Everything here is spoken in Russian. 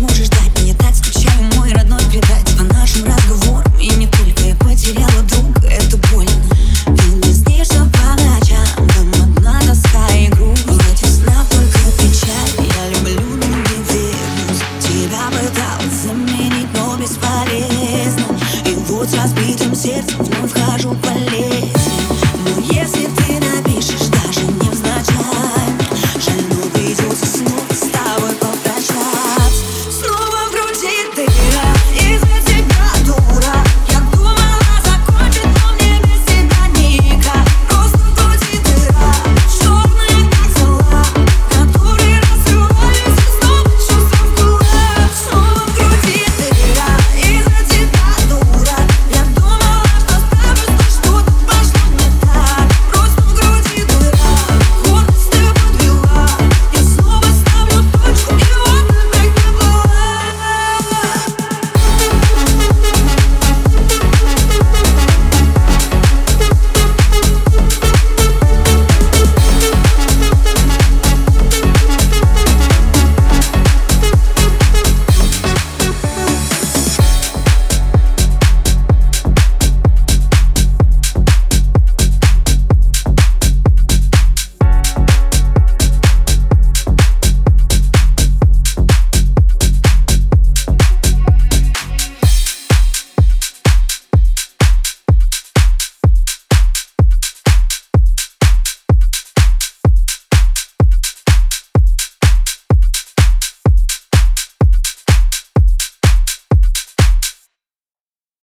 сможешь дать мне так Скучаю, мой родной, предать по нашим разговорам. И не только я потеряла друг это больно Ты не снишься по ночам, там одна доска и грусть. Ведь весна только печаль, я люблю, но не вернусь. Тебя пыталась заменить, но бесполезно. И вот с разбитым сердцем вновь хожу по лесу